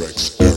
Rex.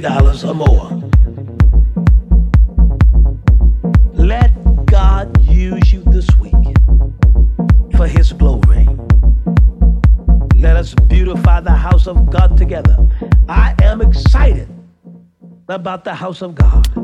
$50 or more. Let God use you this week for His glory. Let us beautify the house of God together. I am excited about the house of God.